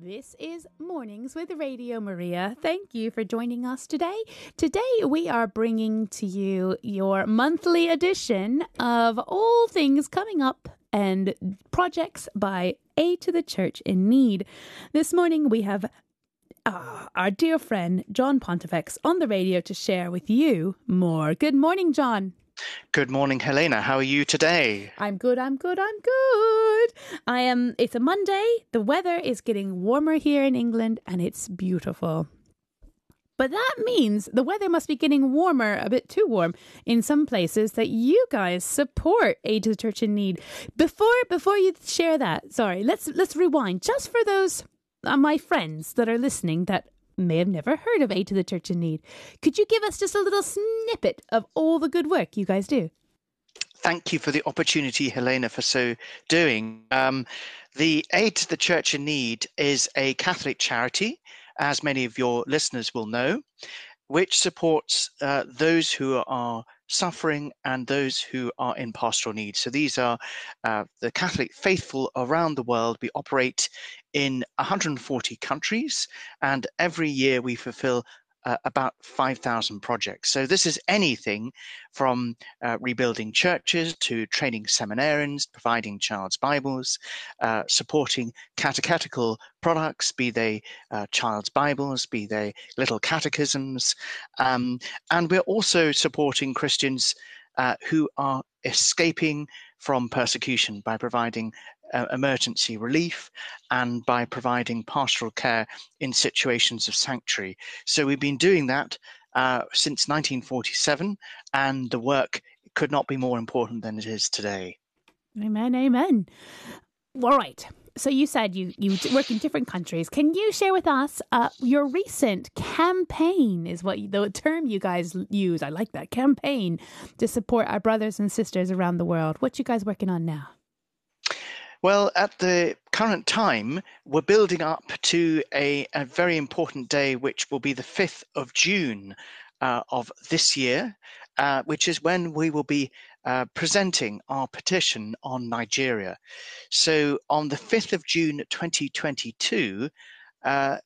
This is Mornings with Radio Maria. Thank you for joining us today. Today, we are bringing to you your monthly edition of all things coming up and projects by Aid to the Church in Need. This morning, we have uh, our dear friend John Pontifex on the radio to share with you more. Good morning, John. Good morning, Helena. How are you today? I'm good, I'm good, I'm good. I am it's a Monday. The weather is getting warmer here in England and it's beautiful. But that means the weather must be getting warmer, a bit too warm in some places that you guys support Aid to the Church in Need. Before before you share that, sorry, let's let's rewind just for those uh, my friends that are listening that may have never heard of Aid to the Church in Need. Could you give us just a little snippet of all the good work you guys do? Thank you for the opportunity, Helena, for so doing. Um, the Aid to the Church in Need is a Catholic charity, as many of your listeners will know, which supports uh, those who are suffering and those who are in pastoral need. So these are uh, the Catholic faithful around the world. We operate in 140 countries, and every year we fulfill uh, about 5,000 projects. So this is anything from uh, rebuilding churches to training seminarians, providing child's Bibles, uh, supporting catechetical products, be they uh, child's Bibles, be they little catechisms. Um, and we're also supporting Christians uh, who are escaping from persecution by providing uh, emergency relief and by providing pastoral care in situations of sanctuary. So we've been doing that uh, since 1947, and the work could not be more important than it is today. Amen, amen. All right. So you said you you work in different countries. Can you share with us uh, your recent campaign? Is what you, the term you guys use? I like that campaign to support our brothers and sisters around the world. What you guys working on now? Well, at the current time, we're building up to a, a very important day, which will be the 5th of June uh, of this year, uh, which is when we will be uh, presenting our petition on Nigeria. So on the 5th of June 2022, uh,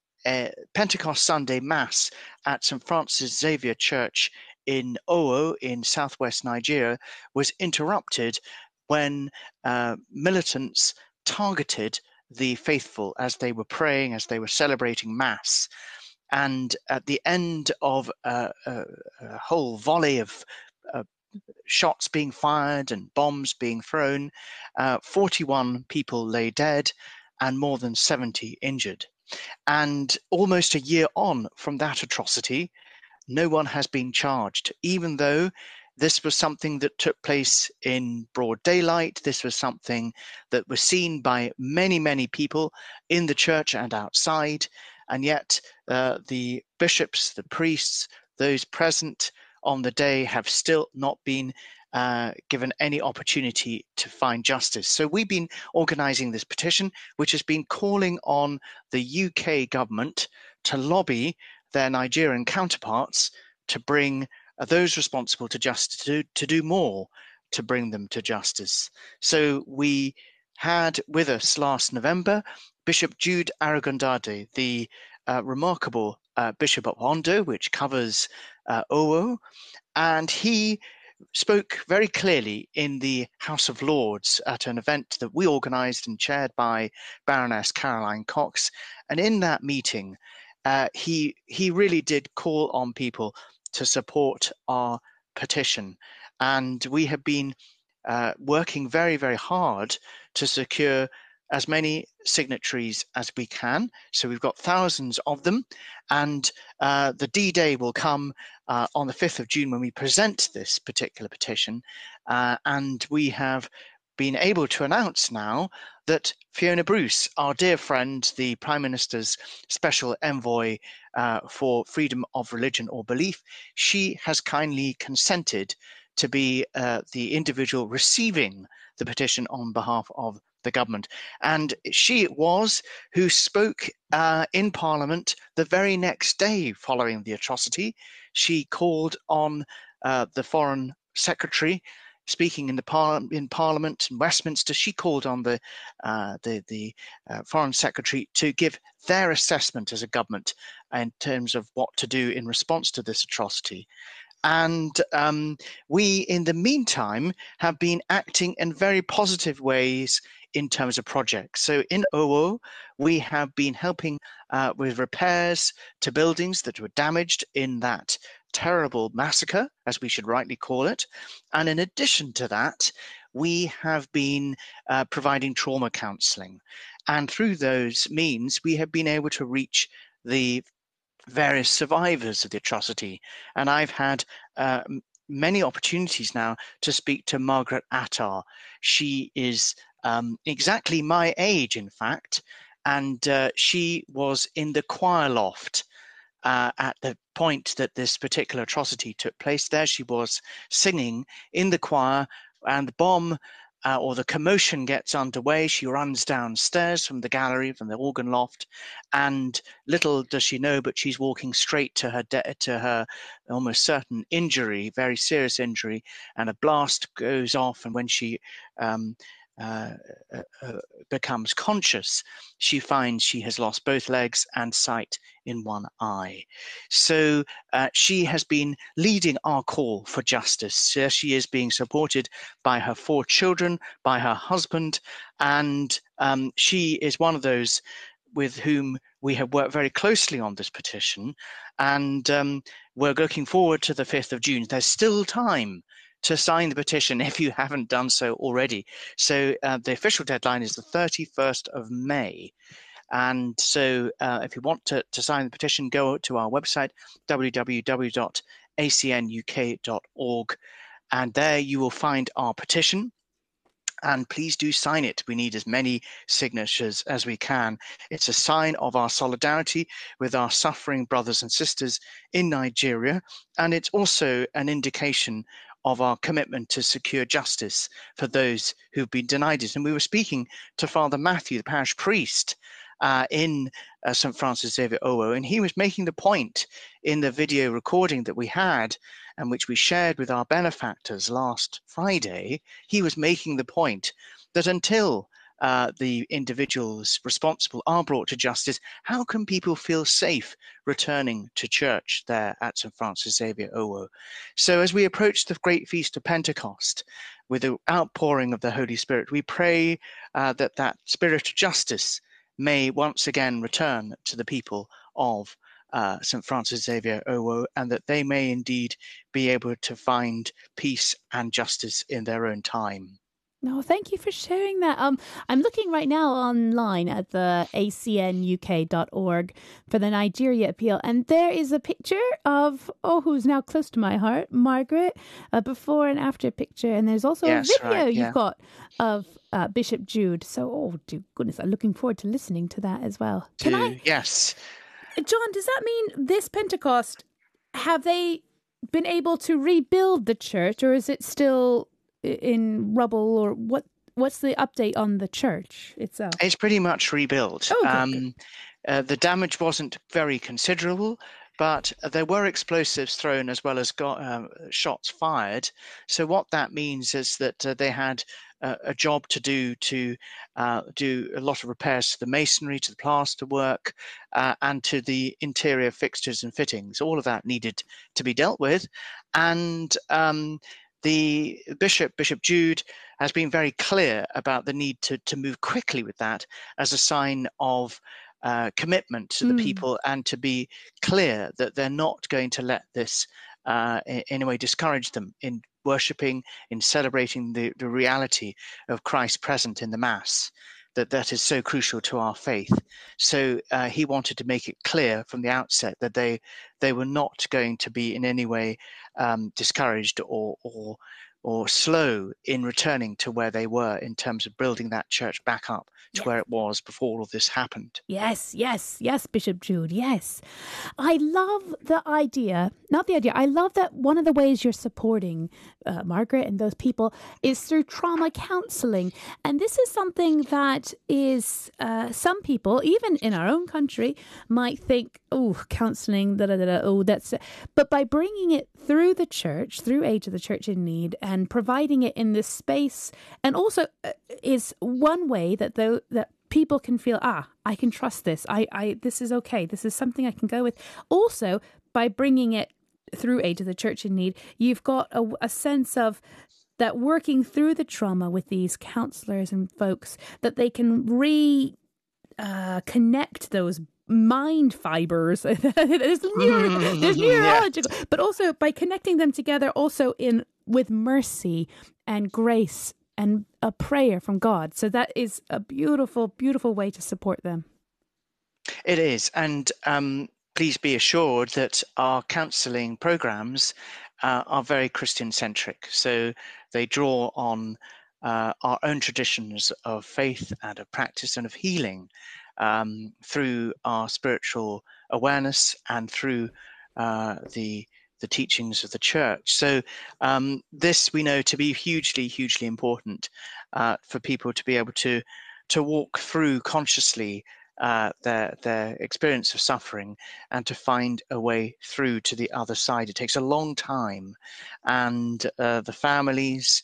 Pentecost Sunday Mass at St. Francis Xavier Church in Owo in southwest Nigeria was interrupted when uh, militants targeted the faithful as they were praying, as they were celebrating Mass. And at the end of a, a, a whole volley of uh, shots being fired and bombs being thrown, uh, 41 people lay dead and more than 70 injured. And almost a year on from that atrocity, no one has been charged, even though this was something that took place in broad daylight. This was something that was seen by many, many people in the church and outside. And yet, uh, the bishops, the priests, those present on the day have still not been uh, given any opportunity to find justice. So we've been organizing this petition, which has been calling on the UK government to lobby their Nigerian counterparts to bring are those responsible to justice to, to do more to bring them to justice. So we had with us last November Bishop Jude Arogundade, the uh, remarkable uh, Bishop of Ondo, which covers uh, Owo, and he spoke very clearly in the House of Lords at an event that we organized and chaired by Baroness Caroline Cox. And in that meeting, uh, he he really did call on people to support our petition. And we have been uh, working very, very hard to secure as many signatories as we can. So we've got thousands of them. And uh, the D Day will come uh, on the 5th of June when we present this particular petition. Uh, and we have been able to announce now that Fiona Bruce, our dear friend, the Prime Minister's special envoy uh, for freedom of religion or belief, she has kindly consented to be uh, the individual receiving the petition on behalf of the government. And she it was who spoke uh, in Parliament the very next day following the atrocity. She called on uh, the Foreign Secretary. Speaking in the par- in Parliament in Westminster, she called on the uh, the the uh, Foreign Secretary to give their assessment as a government in terms of what to do in response to this atrocity. And um, we, in the meantime, have been acting in very positive ways in terms of projects. So in Owo, we have been helping uh, with repairs to buildings that were damaged in that terrible massacre, as we should rightly call it. And in addition to that, we have been uh, providing trauma counseling. And through those means, we have been able to reach the various survivors of the atrocity. And I've had uh, many opportunities now to speak to Margaret Attah. She is um, exactly my age, in fact, and uh, she was in the choir loft. Uh, at the point that this particular atrocity took place, there she was singing in the choir, and the bomb uh, or the commotion gets underway, she runs downstairs from the gallery, from the organ loft, and little does she know, but she's walking straight to her de- to her almost certain injury, very serious injury, and a blast goes off, and when she um, uh, uh, uh, becomes conscious, she finds she has lost both legs and sight in one eye. So uh, she has been leading our call for justice. she is being supported by her four children, by her husband, and um, she is one of those with whom we have worked very closely on this petition. And um, we're looking forward to the 5th of June. There's still time to sign the petition if you haven't done so already. So uh, the official deadline is the 31st of May. And so uh, if you want to, to sign the petition, go to our website, www.acnuk.org, and there you will find our petition and please do sign it. We need as many signatures as we can. It's a sign of our solidarity with our suffering brothers and sisters in Nigeria, and it's also an indication of our commitment to secure justice for those who've been denied it. And we were speaking to Father Matthew, the parish priest, uh, in uh, St. Francis Xavier Owo, and he was making the point in the video recording that we had and which we shared with our benefactors last Friday. He was making the point that until uh, the individuals responsible are brought to justice, how can people feel safe returning to church there at St. Francis Xavier Owo? So, as we approach the great feast of Pentecost, with the outpouring of the Holy Spirit, we pray uh, that that spirit of justice may once again return to the people of uh, St. Francis Xavier Owo, and that they may indeed be able to find peace and justice in their own time. No, thank you for sharing that. Um, I'm looking right now online at the acnuk.org for the Nigeria appeal, and there is a picture of oh, who's now close to my heart, Margaret, a before and after picture, and there's also yes, a video right, yeah. you've got of uh, Bishop Jude. So, oh, dear goodness, I'm looking forward to listening to that as well. Can I? Yes, John. Does that mean this Pentecost have they been able to rebuild the church, or is it still in rubble or what what's the update on the church itself it's pretty much rebuilt oh, um, uh, the damage wasn't very considerable but there were explosives thrown as well as got, uh, shots fired. So what that means is that uh, they had a job to do to uh, do a lot of repairs to the masonry, to the plaster work, uh, and to the interior fixtures and fittings. All of that needed to be dealt with, and um, the bishop, Bishop Jude, has been very clear about the need to, to move quickly with that as a sign of uh, commitment to the mm. people and to be clear that they're not going to let this uh, in, in, a way discourage them in worshipping, in celebrating the, the reality of Christ present in the Mass, that that is so crucial to our faith. So uh, he wanted to make it clear from the outset that they they were not going to be in any way um, discouraged or or or slow in returning to where they were in terms of building that church back up to Yes. where it was before all of this happened. Yes, yes, yes, Bishop Jude, yes. I love the idea, not the idea, I love that one of the ways you're supporting uh, Margaret and those people is through trauma counseling. And this is something that is, uh, some people, even in our own country, might think, oh, counseling, da da da oh, that's. But by bringing it through the church, through Aid to the Church in Need, and providing it in this space, and also uh, is one way that though that people can feel ah i can trust this. I i this is okay. This is something i can go with. Also by bringing it through aid to the church in need you've got a, a sense of that working through the trauma with these counselors and folks that they can re uh, connect those mind fibers. There's, neuro, there's neurological but also by connecting them together also in with mercy and grace and a prayer from God. So that is a beautiful, beautiful way to support them. It is, and um, please be assured that our counselling programs uh, are very Christian centric. So they draw on uh, our own traditions of faith and of practice and of healing um, through our spiritual awareness and through uh, the the teachings of the church. So um, this we know to be hugely, hugely important uh, for people to be able to to walk through consciously uh, their their experience of suffering and to find a way through to the other side. It takes a long time, and uh, the families.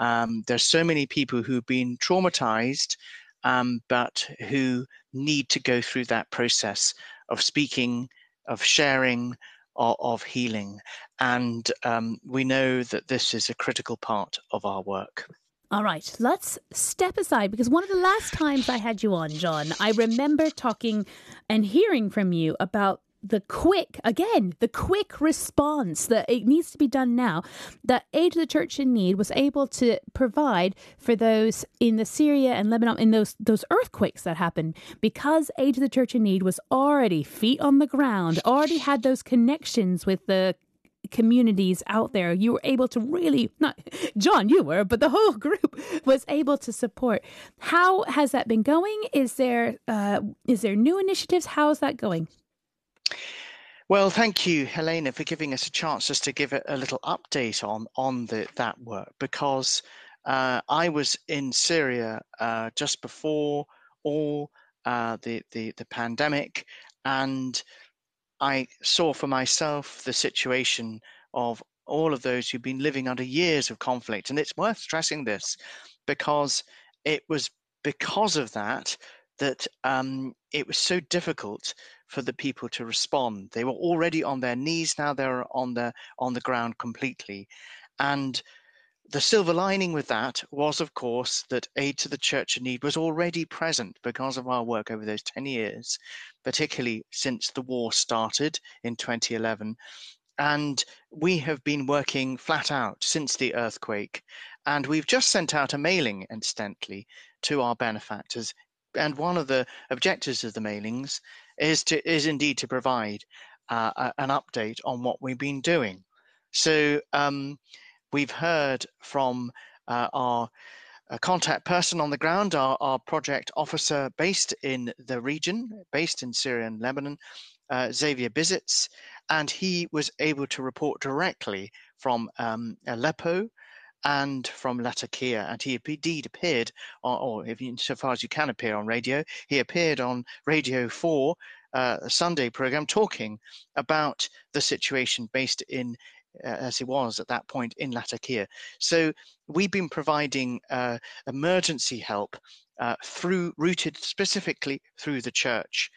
Um, there's so many people who've been traumatized, um, but who need to go through that process of speaking, of sharing, of, of healing, and um, we know that this is a critical part of our work. All right, let's step aside because one of the last times I had you on, John, I remember talking and hearing from you about the quick, again, the quick response that it needs to be done now that Aid to the Church in Need was able to provide for those in the Syria and Lebanon, in those, those earthquakes that happened, because Aid to the Church in Need was already feet on the ground, already had those connections with the communities out there you were able to really not john you were but the whole group was able to support. How has that been going? Is there uh, is there new initiatives? How's that going Well, thank you, Helena, for giving us a chance just to give a, a little update on on the, that work because uh, I was in Syria uh, just before all uh, the, the the pandemic, and I saw for myself the situation of all of those who've been living under years of conflict, and it's worth stressing this because it was because of that that um, it was so difficult for the people to respond. They were already on their knees, now they're on the on the ground completely. And the silver lining with that was, of course, that aid to the church in need was already present because of our work over those 10 years, particularly since the war started in 2011. And we have been working flat out since the earthquake. And we've just sent out a mailing, incidentally, to our benefactors. And one of the objectives of the mailings is to is indeed to provide uh, a- an update on what we've been doing. So um, we've heard from uh, our uh, contact person on the ground, our, our project officer based in the region, based in Syria and Lebanon, uh, Xavier Bisits, and he was able to report directly from um, Aleppo and from Latakia, and he indeed appeared, on, or if far as you can appear on radio, he appeared on Radio 4, uh, a Sunday program, talking about the situation based in uh, as it was at that point in Latakia. So we've been providing uh, emergency help uh, through routed specifically through the church.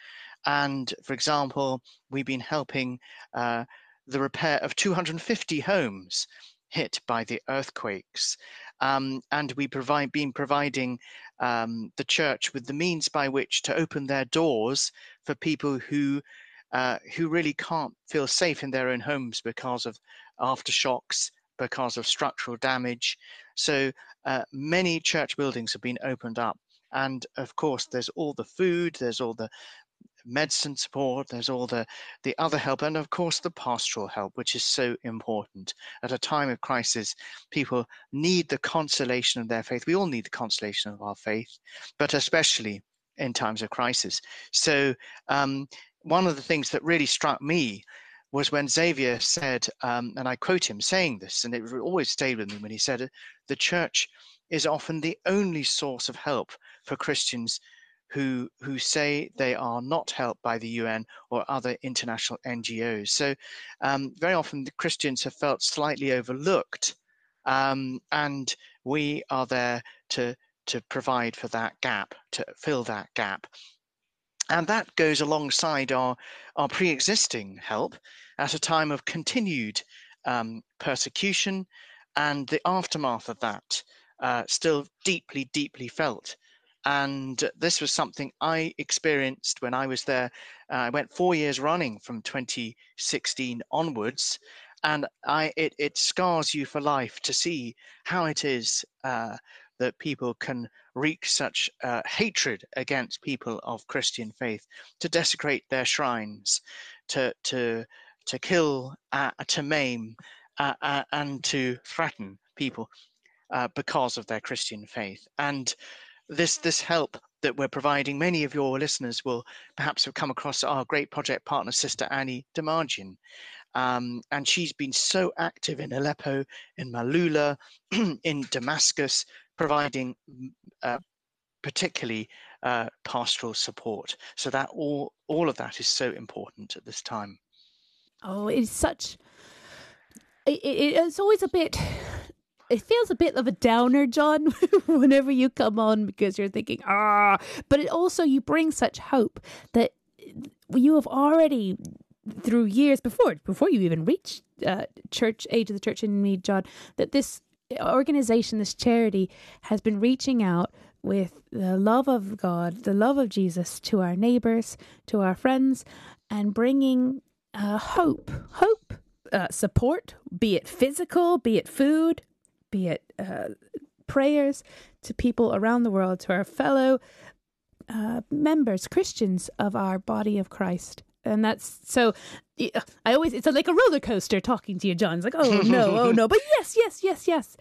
And for example, we've been helping uh, the repair of 250 homes hit by the earthquakes. Um, and we provide been providing um, the church with the means by which to open their doors for people who uh, who really can't feel safe in their own homes because of aftershocks, because of structural damage. So uh, many church buildings have been opened up. And of course, there's all the food, there's all the medicine support, there's all the, the other help, and of course the pastoral help, which is so important. At a time of crisis, people need the consolation of their faith. We all need the consolation of our faith, but especially in times of crisis. So, um, one of the things that really struck me was when Xavier said, um, and I quote him saying this, and it always stayed with me when he said the church is often the only source of help for Christians who who say they are not helped by the UN or other international NGOs. So um, very often the Christians have felt slightly overlooked, um, and we are there to to provide for that gap, to fill that gap. And that goes alongside our, our pre existing help at a time of continued um, persecution and the aftermath of that uh, still deeply, deeply felt. And this was something I experienced when I was there. Uh, I went four years running from 2016 onwards, and I it, it scars you for life to see how it is uh, that people can wreak such uh, hatred against people of Christian faith, to desecrate their shrines, to to to kill, uh, to maim, uh, uh and to threaten people because of their Christian faith. And this this help that we're providing, many of your listeners will perhaps have come across our great project partner, Sister Annie Demerjian. Um, and she's been so active in Aleppo, in Malula, in Damascus, providing uh, particularly uh, pastoral support. So that all all of that is so important at this time. Oh, it's such. It, it, it's always a bit. It feels a bit of a downer, John, whenever you come on because you're thinking, ah, but it also you bring such hope that you have already through years before before you even reach uh, church aid to the church in need john that this organization, this charity, has been reaching out with the love of God, the love of Jesus to our neighbors, to our friends, and bringing uh, hope, hope, uh, support, be it physical, be it food, be it uh, prayers to people around the world, to our fellow uh, members, Christians of our body of Christ. And that's so i always it's like a roller coaster talking to you john. It's like oh no oh no. But yes yes yes yes.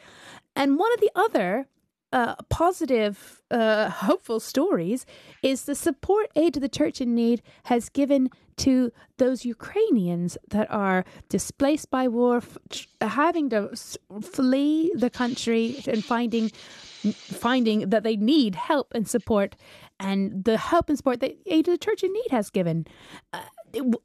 And one of the other uh, positive uh, hopeful stories is the support aid to the church in need has given to those ukrainians that are displaced by war f- having to flee the country and finding finding that they need help and support and the help and support that Aid to the Church in Need has given. Uh,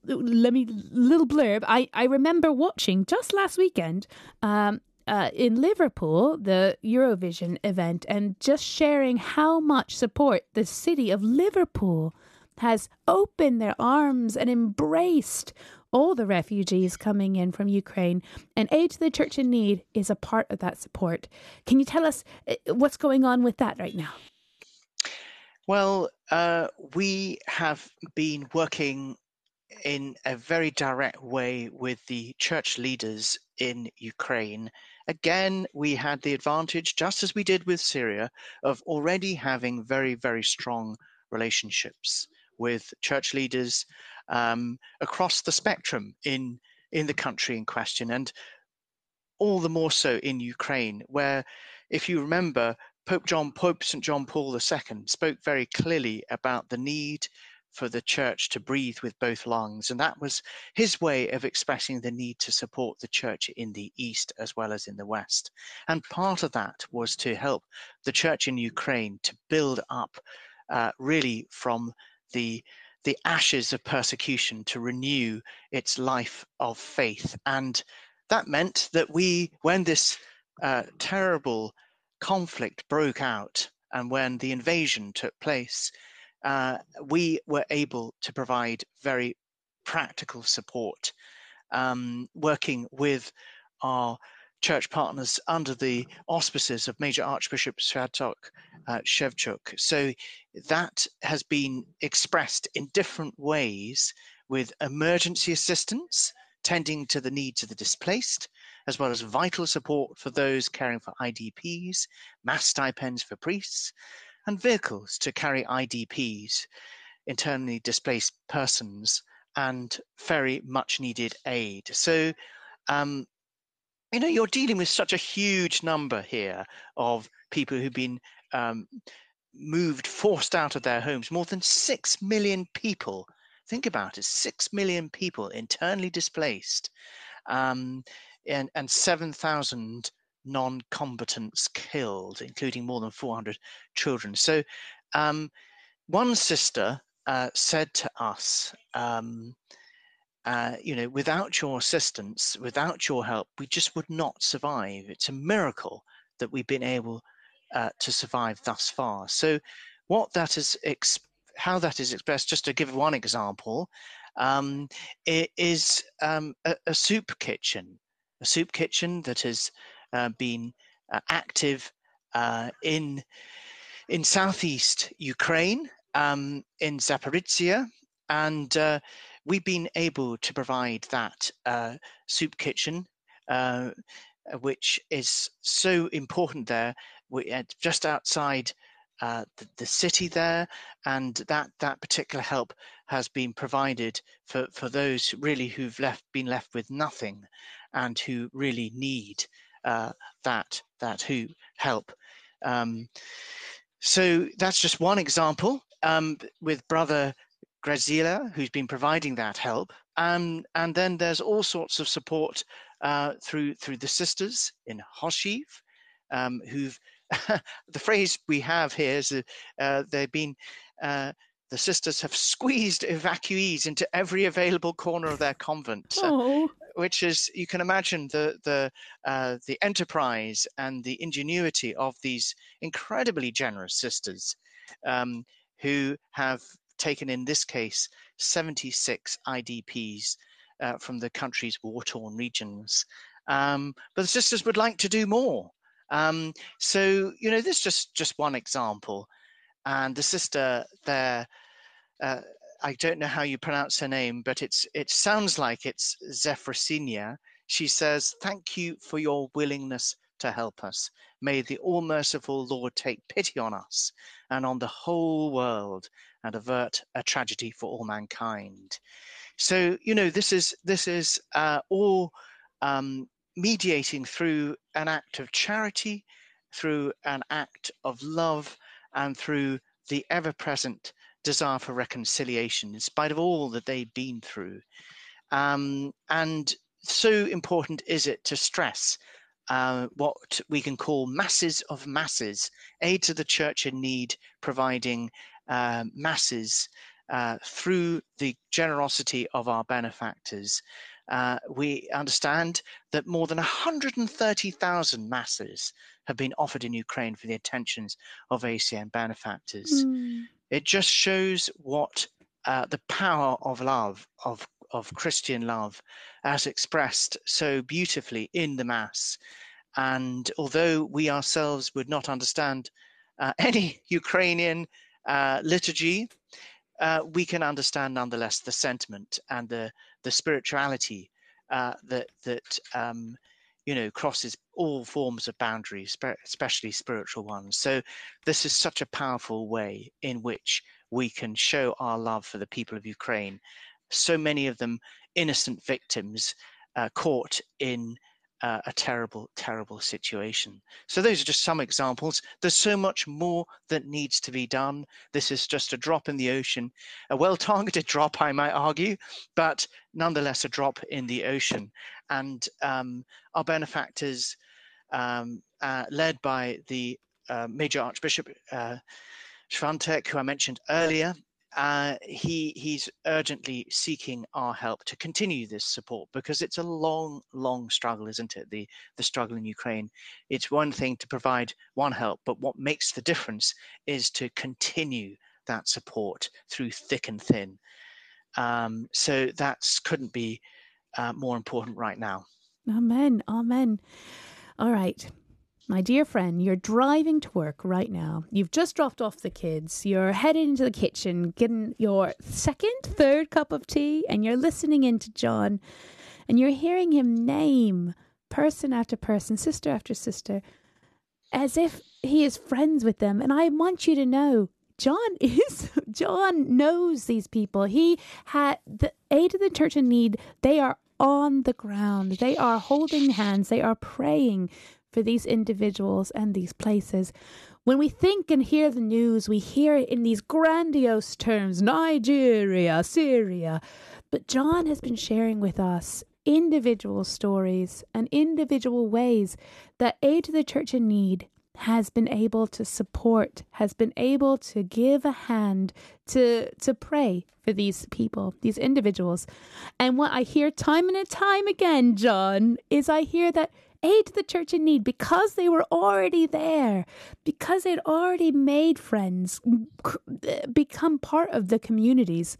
let me little blurb. I I remember watching just last weekend. Um, uh, in Liverpool, the Eurovision event, and just sharing how much support the city of Liverpool has opened their arms and embraced all the refugees coming in from Ukraine. And Aid to the Church in Need is a part of that support. Can you tell us uh, what's going on with that right now? Well, uh, we have been working in a very direct way with the church leaders in Ukraine. Again, we had the advantage, just as we did with Syria, of already having very, very strong relationships with church leaders um, across the spectrum in in the country in question, and all the more so in Ukraine, where, if you remember, Pope John, Pope St. John Paul II spoke very clearly about the need for the church to breathe with both lungs. And that was his way of expressing the need to support the church in the East as well as in the West. And part of that was to help the church in Ukraine to build up uh, really from the the ashes of persecution to renew its life of faith. And that meant that we, when this uh, terrible conflict broke out and when the invasion took place, uh, we were able to provide very practical support, um, working with our church partners under the auspices of Major Archbishop Sviatok uh, Shevchuk. So that has been expressed in different ways with emergency assistance, tending to the needs of the displaced, as well as vital support for those caring for IDPs, mass stipends for priests, and vehicles to carry IDPs, internally displaced persons, and very much needed aid. So, um, you know, you're dealing with such a huge number here of people who've been um, moved, forced out of their homes. More than 6 million people. Think about it 6 million people internally displaced, um, and, and 7,000 non combatants killed, including more than 400 children. So, um, one sister uh, said to us, um, uh, you know, without your assistance, without your help, we just would not survive. It's a miracle that we've been able uh, to survive thus far. So, what that is, how that is expressed, just to give one example, um, is um, a, a, soup kitchen, a soup kitchen that uh, been uh, active uh, in in southeast Ukraine, um, in Zaporizhia, and uh, we've been able to provide that uh, soup kitchen, uh, which is so important there. We, uh, just outside uh, the, the, city there, and that that particular help has been provided for for those really who've left been left with nothing, and who really need uh, that that who help. Um, so that's just one example um, with brother Grazila, who's been providing that help. Um, and then there's all sorts of support uh, through through the sisters in Hoshiv, um, who've the phrase we have here is uh, they've been uh, the sisters have squeezed evacuees into every available corner of their convent, oh. Which is you can imagine the the uh, the enterprise and the ingenuity of these incredibly generous sisters um, who have taken, in this case, 76 IDPs uh, from the country's war torn regions. Um, but the sisters would like to do more. Um, so, you know, this is just, just one example. And the sister there, uh, I don't know how you pronounce her name, but it's it sounds like it's Zephrasinia. She says, "Thank you for your willingness to help us. May the all merciful Lord take pity on us and on the whole world and avert a tragedy for all mankind. So you know this is this is uh, all um, mediating through an act of charity, through an act of love, and through the ever-present desire for reconciliation, in spite of all that they've been through. Um, and so important is it to stress uh, what we can call masses of masses, aid to the church in need, providing uh, masses uh, through the generosity of our benefactors. Uh, we understand that more than 130,000 masses have been offered in Ukraine for the attentions of ACN benefactors. Mm. It just shows what uh, the power of love, of of Christian love, as expressed so beautifully in the Mass. And although we ourselves would not understand uh, any Ukrainian uh, liturgy, uh, we can understand nonetheless the sentiment and the the spirituality uh, that that um, you know crosses all forms of boundaries, especially spiritual ones. So this is such a powerful way in which we can show our love for the people of Ukraine. So many of them innocent victims uh, caught in uh, a terrible, terrible situation. So, those are just some examples. There's so much more that needs to be done. This is just a drop in the ocean, a well targeted drop, I might argue, but nonetheless a drop in the ocean. And um, our benefactors, um, uh, led by the uh, Major Archbishop uh, Svantek, who I mentioned earlier, uh, he he's urgently seeking our help to continue this support because it's a long, long struggle, isn't it? The the struggle in Ukraine. It's one thing to provide one help, but what makes the difference is to continue that support through thick and thin. Um, so that couldn't be uh, more important right now. Amen. Amen. All right. My dear friend, you're driving to work right now. You've just dropped off the kids. You're heading into the kitchen, getting your second, third cup of tea, and you're listening in to John and you're hearing him name person after person, sister after sister, as if he is friends with them. And I want you to know John is John knows these people. He had the aid of the church in need. They are on the ground. They are holding hands. They are praying for these individuals and these places. When we think and hear the news, we hear it in these grandiose terms Nigeria, Syria. But John has been sharing with us individual stories and individual ways that aid to the church in need has been able to support, has been able to give a hand to to pray for these people, these individuals. And what I hear time and time again, John, is I hear that aid the church in need because they were already there, because they'd already made friends, uh, become part of the communities.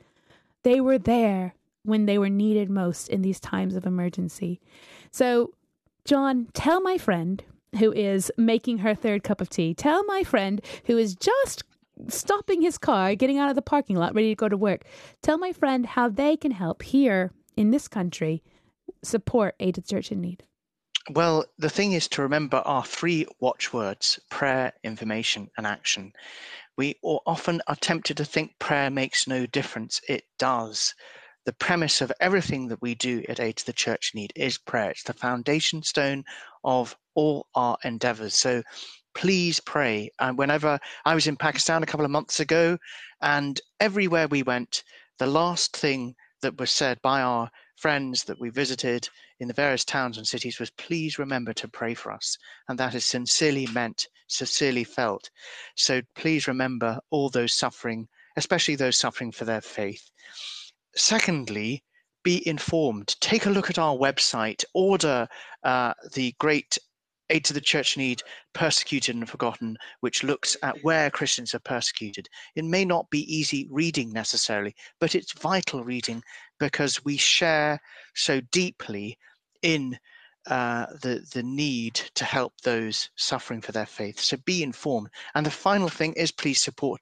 They were there when they were needed most in these times of emergency. So, John, tell my friend who is making her third cup of tea, tell my friend who is just stopping his car, getting out of the parking lot, ready to go to work, tell my friend how they can help here in this country support Aid to the Church in Need. Well, the thing is to remember our three watchwords prayer, information, and action. We often are tempted to think prayer makes no difference. It does the premise of everything that we do at Aid to the Church Need is prayer. It's the foundation stone of all our endeavors. So please pray. And whenever I was in Pakistan a couple of months ago, and everywhere we went, the last thing that was said by our friends that we visited in the various towns and cities was please remember to pray for us. And that is sincerely meant, sincerely felt. So please remember all those suffering, especially those suffering for their faith. Secondly, be informed. Take a look at our website. Order uh, the great Aid to the Church Need Persecuted and Forgotten, which looks at where Christians are persecuted. It may not be easy reading necessarily, but it's vital reading because we share so deeply in uh, the the need to help those suffering for their faith. So be informed. And the final thing is please support.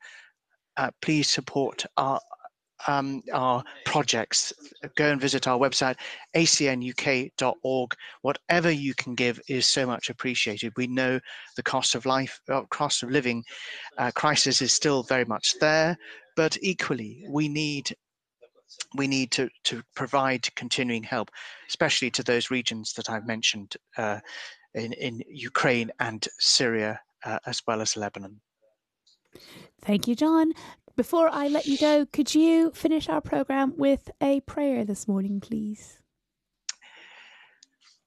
Uh, please support our um, our projects, go and visit our website, acnuk.org. Whatever you can give is so much appreciated. We know the cost of life, uh, cost of living uh, crisis is still very much there, but equally we need we need to, to provide continuing help, especially to those regions that I've mentioned uh, in, in Ukraine and Syria, uh, as well as Lebanon. Thank you, John. Before I let you go, could you finish our program with a prayer this morning, please?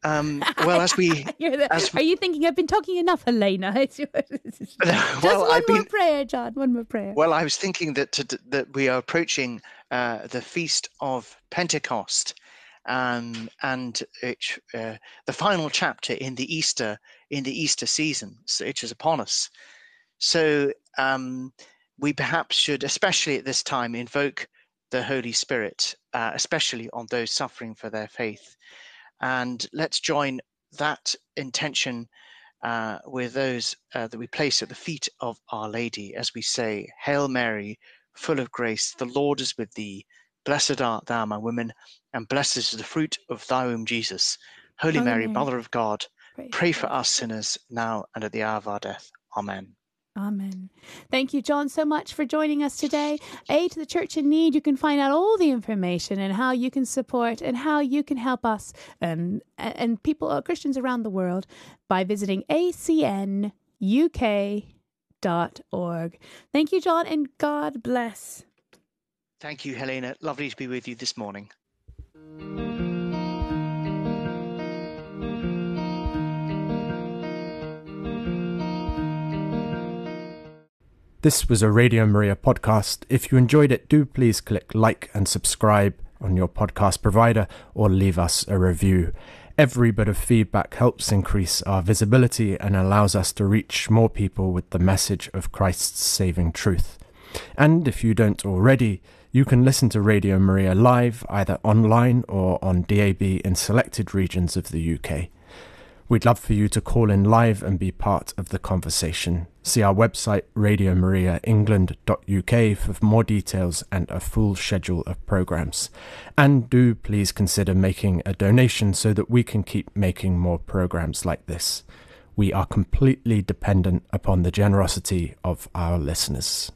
Um, well, as we, the, as are you thinking I've been talking enough, Helena? Just well, one I've more been, prayer, John. One more prayer. Well, I was thinking that to, that we are approaching uh, the feast of Pentecost, um, and it, uh, the final chapter in the Easter in the Easter season, which is upon us. So um, we perhaps should, especially at this time, invoke the Holy Spirit, uh, especially on those suffering for their faith. And let's join that intention uh, with those uh, that we place at the feet of Our Lady as we say, Hail Mary, full of grace, the Lord is with thee. Blessed art thou among women, and blessed is the fruit of thy womb, Jesus. Holy, Holy Mary, Mary, Mother of God, pray, pray for us sinners now and at the hour of our death. Amen. Amen. Thank you, John, so much for joining us today. Aid to the Church in Need. You can find out all the information and how you can support and how you can help us and and people, uh, Christians around the world, by visiting acnuk.org. Thank you, John, and God bless. Thank you, Helena. Lovely to be with you this morning. This was a Radio Maria podcast. If you enjoyed it, do please click like and subscribe on your podcast provider or leave us a review. Every bit of feedback helps increase our visibility and allows us to reach more people with the message of Christ's saving truth. And if you don't already, you can listen to Radio Maria live either online or on DAB in selected regions of the UK. We'd love for you to call in live and be part of the conversation. See our website, radiomariaengland.uk, for more details and a full schedule of programmes. And do please consider making a donation so that we can keep making more programmes like this. We are completely dependent upon the generosity of our listeners.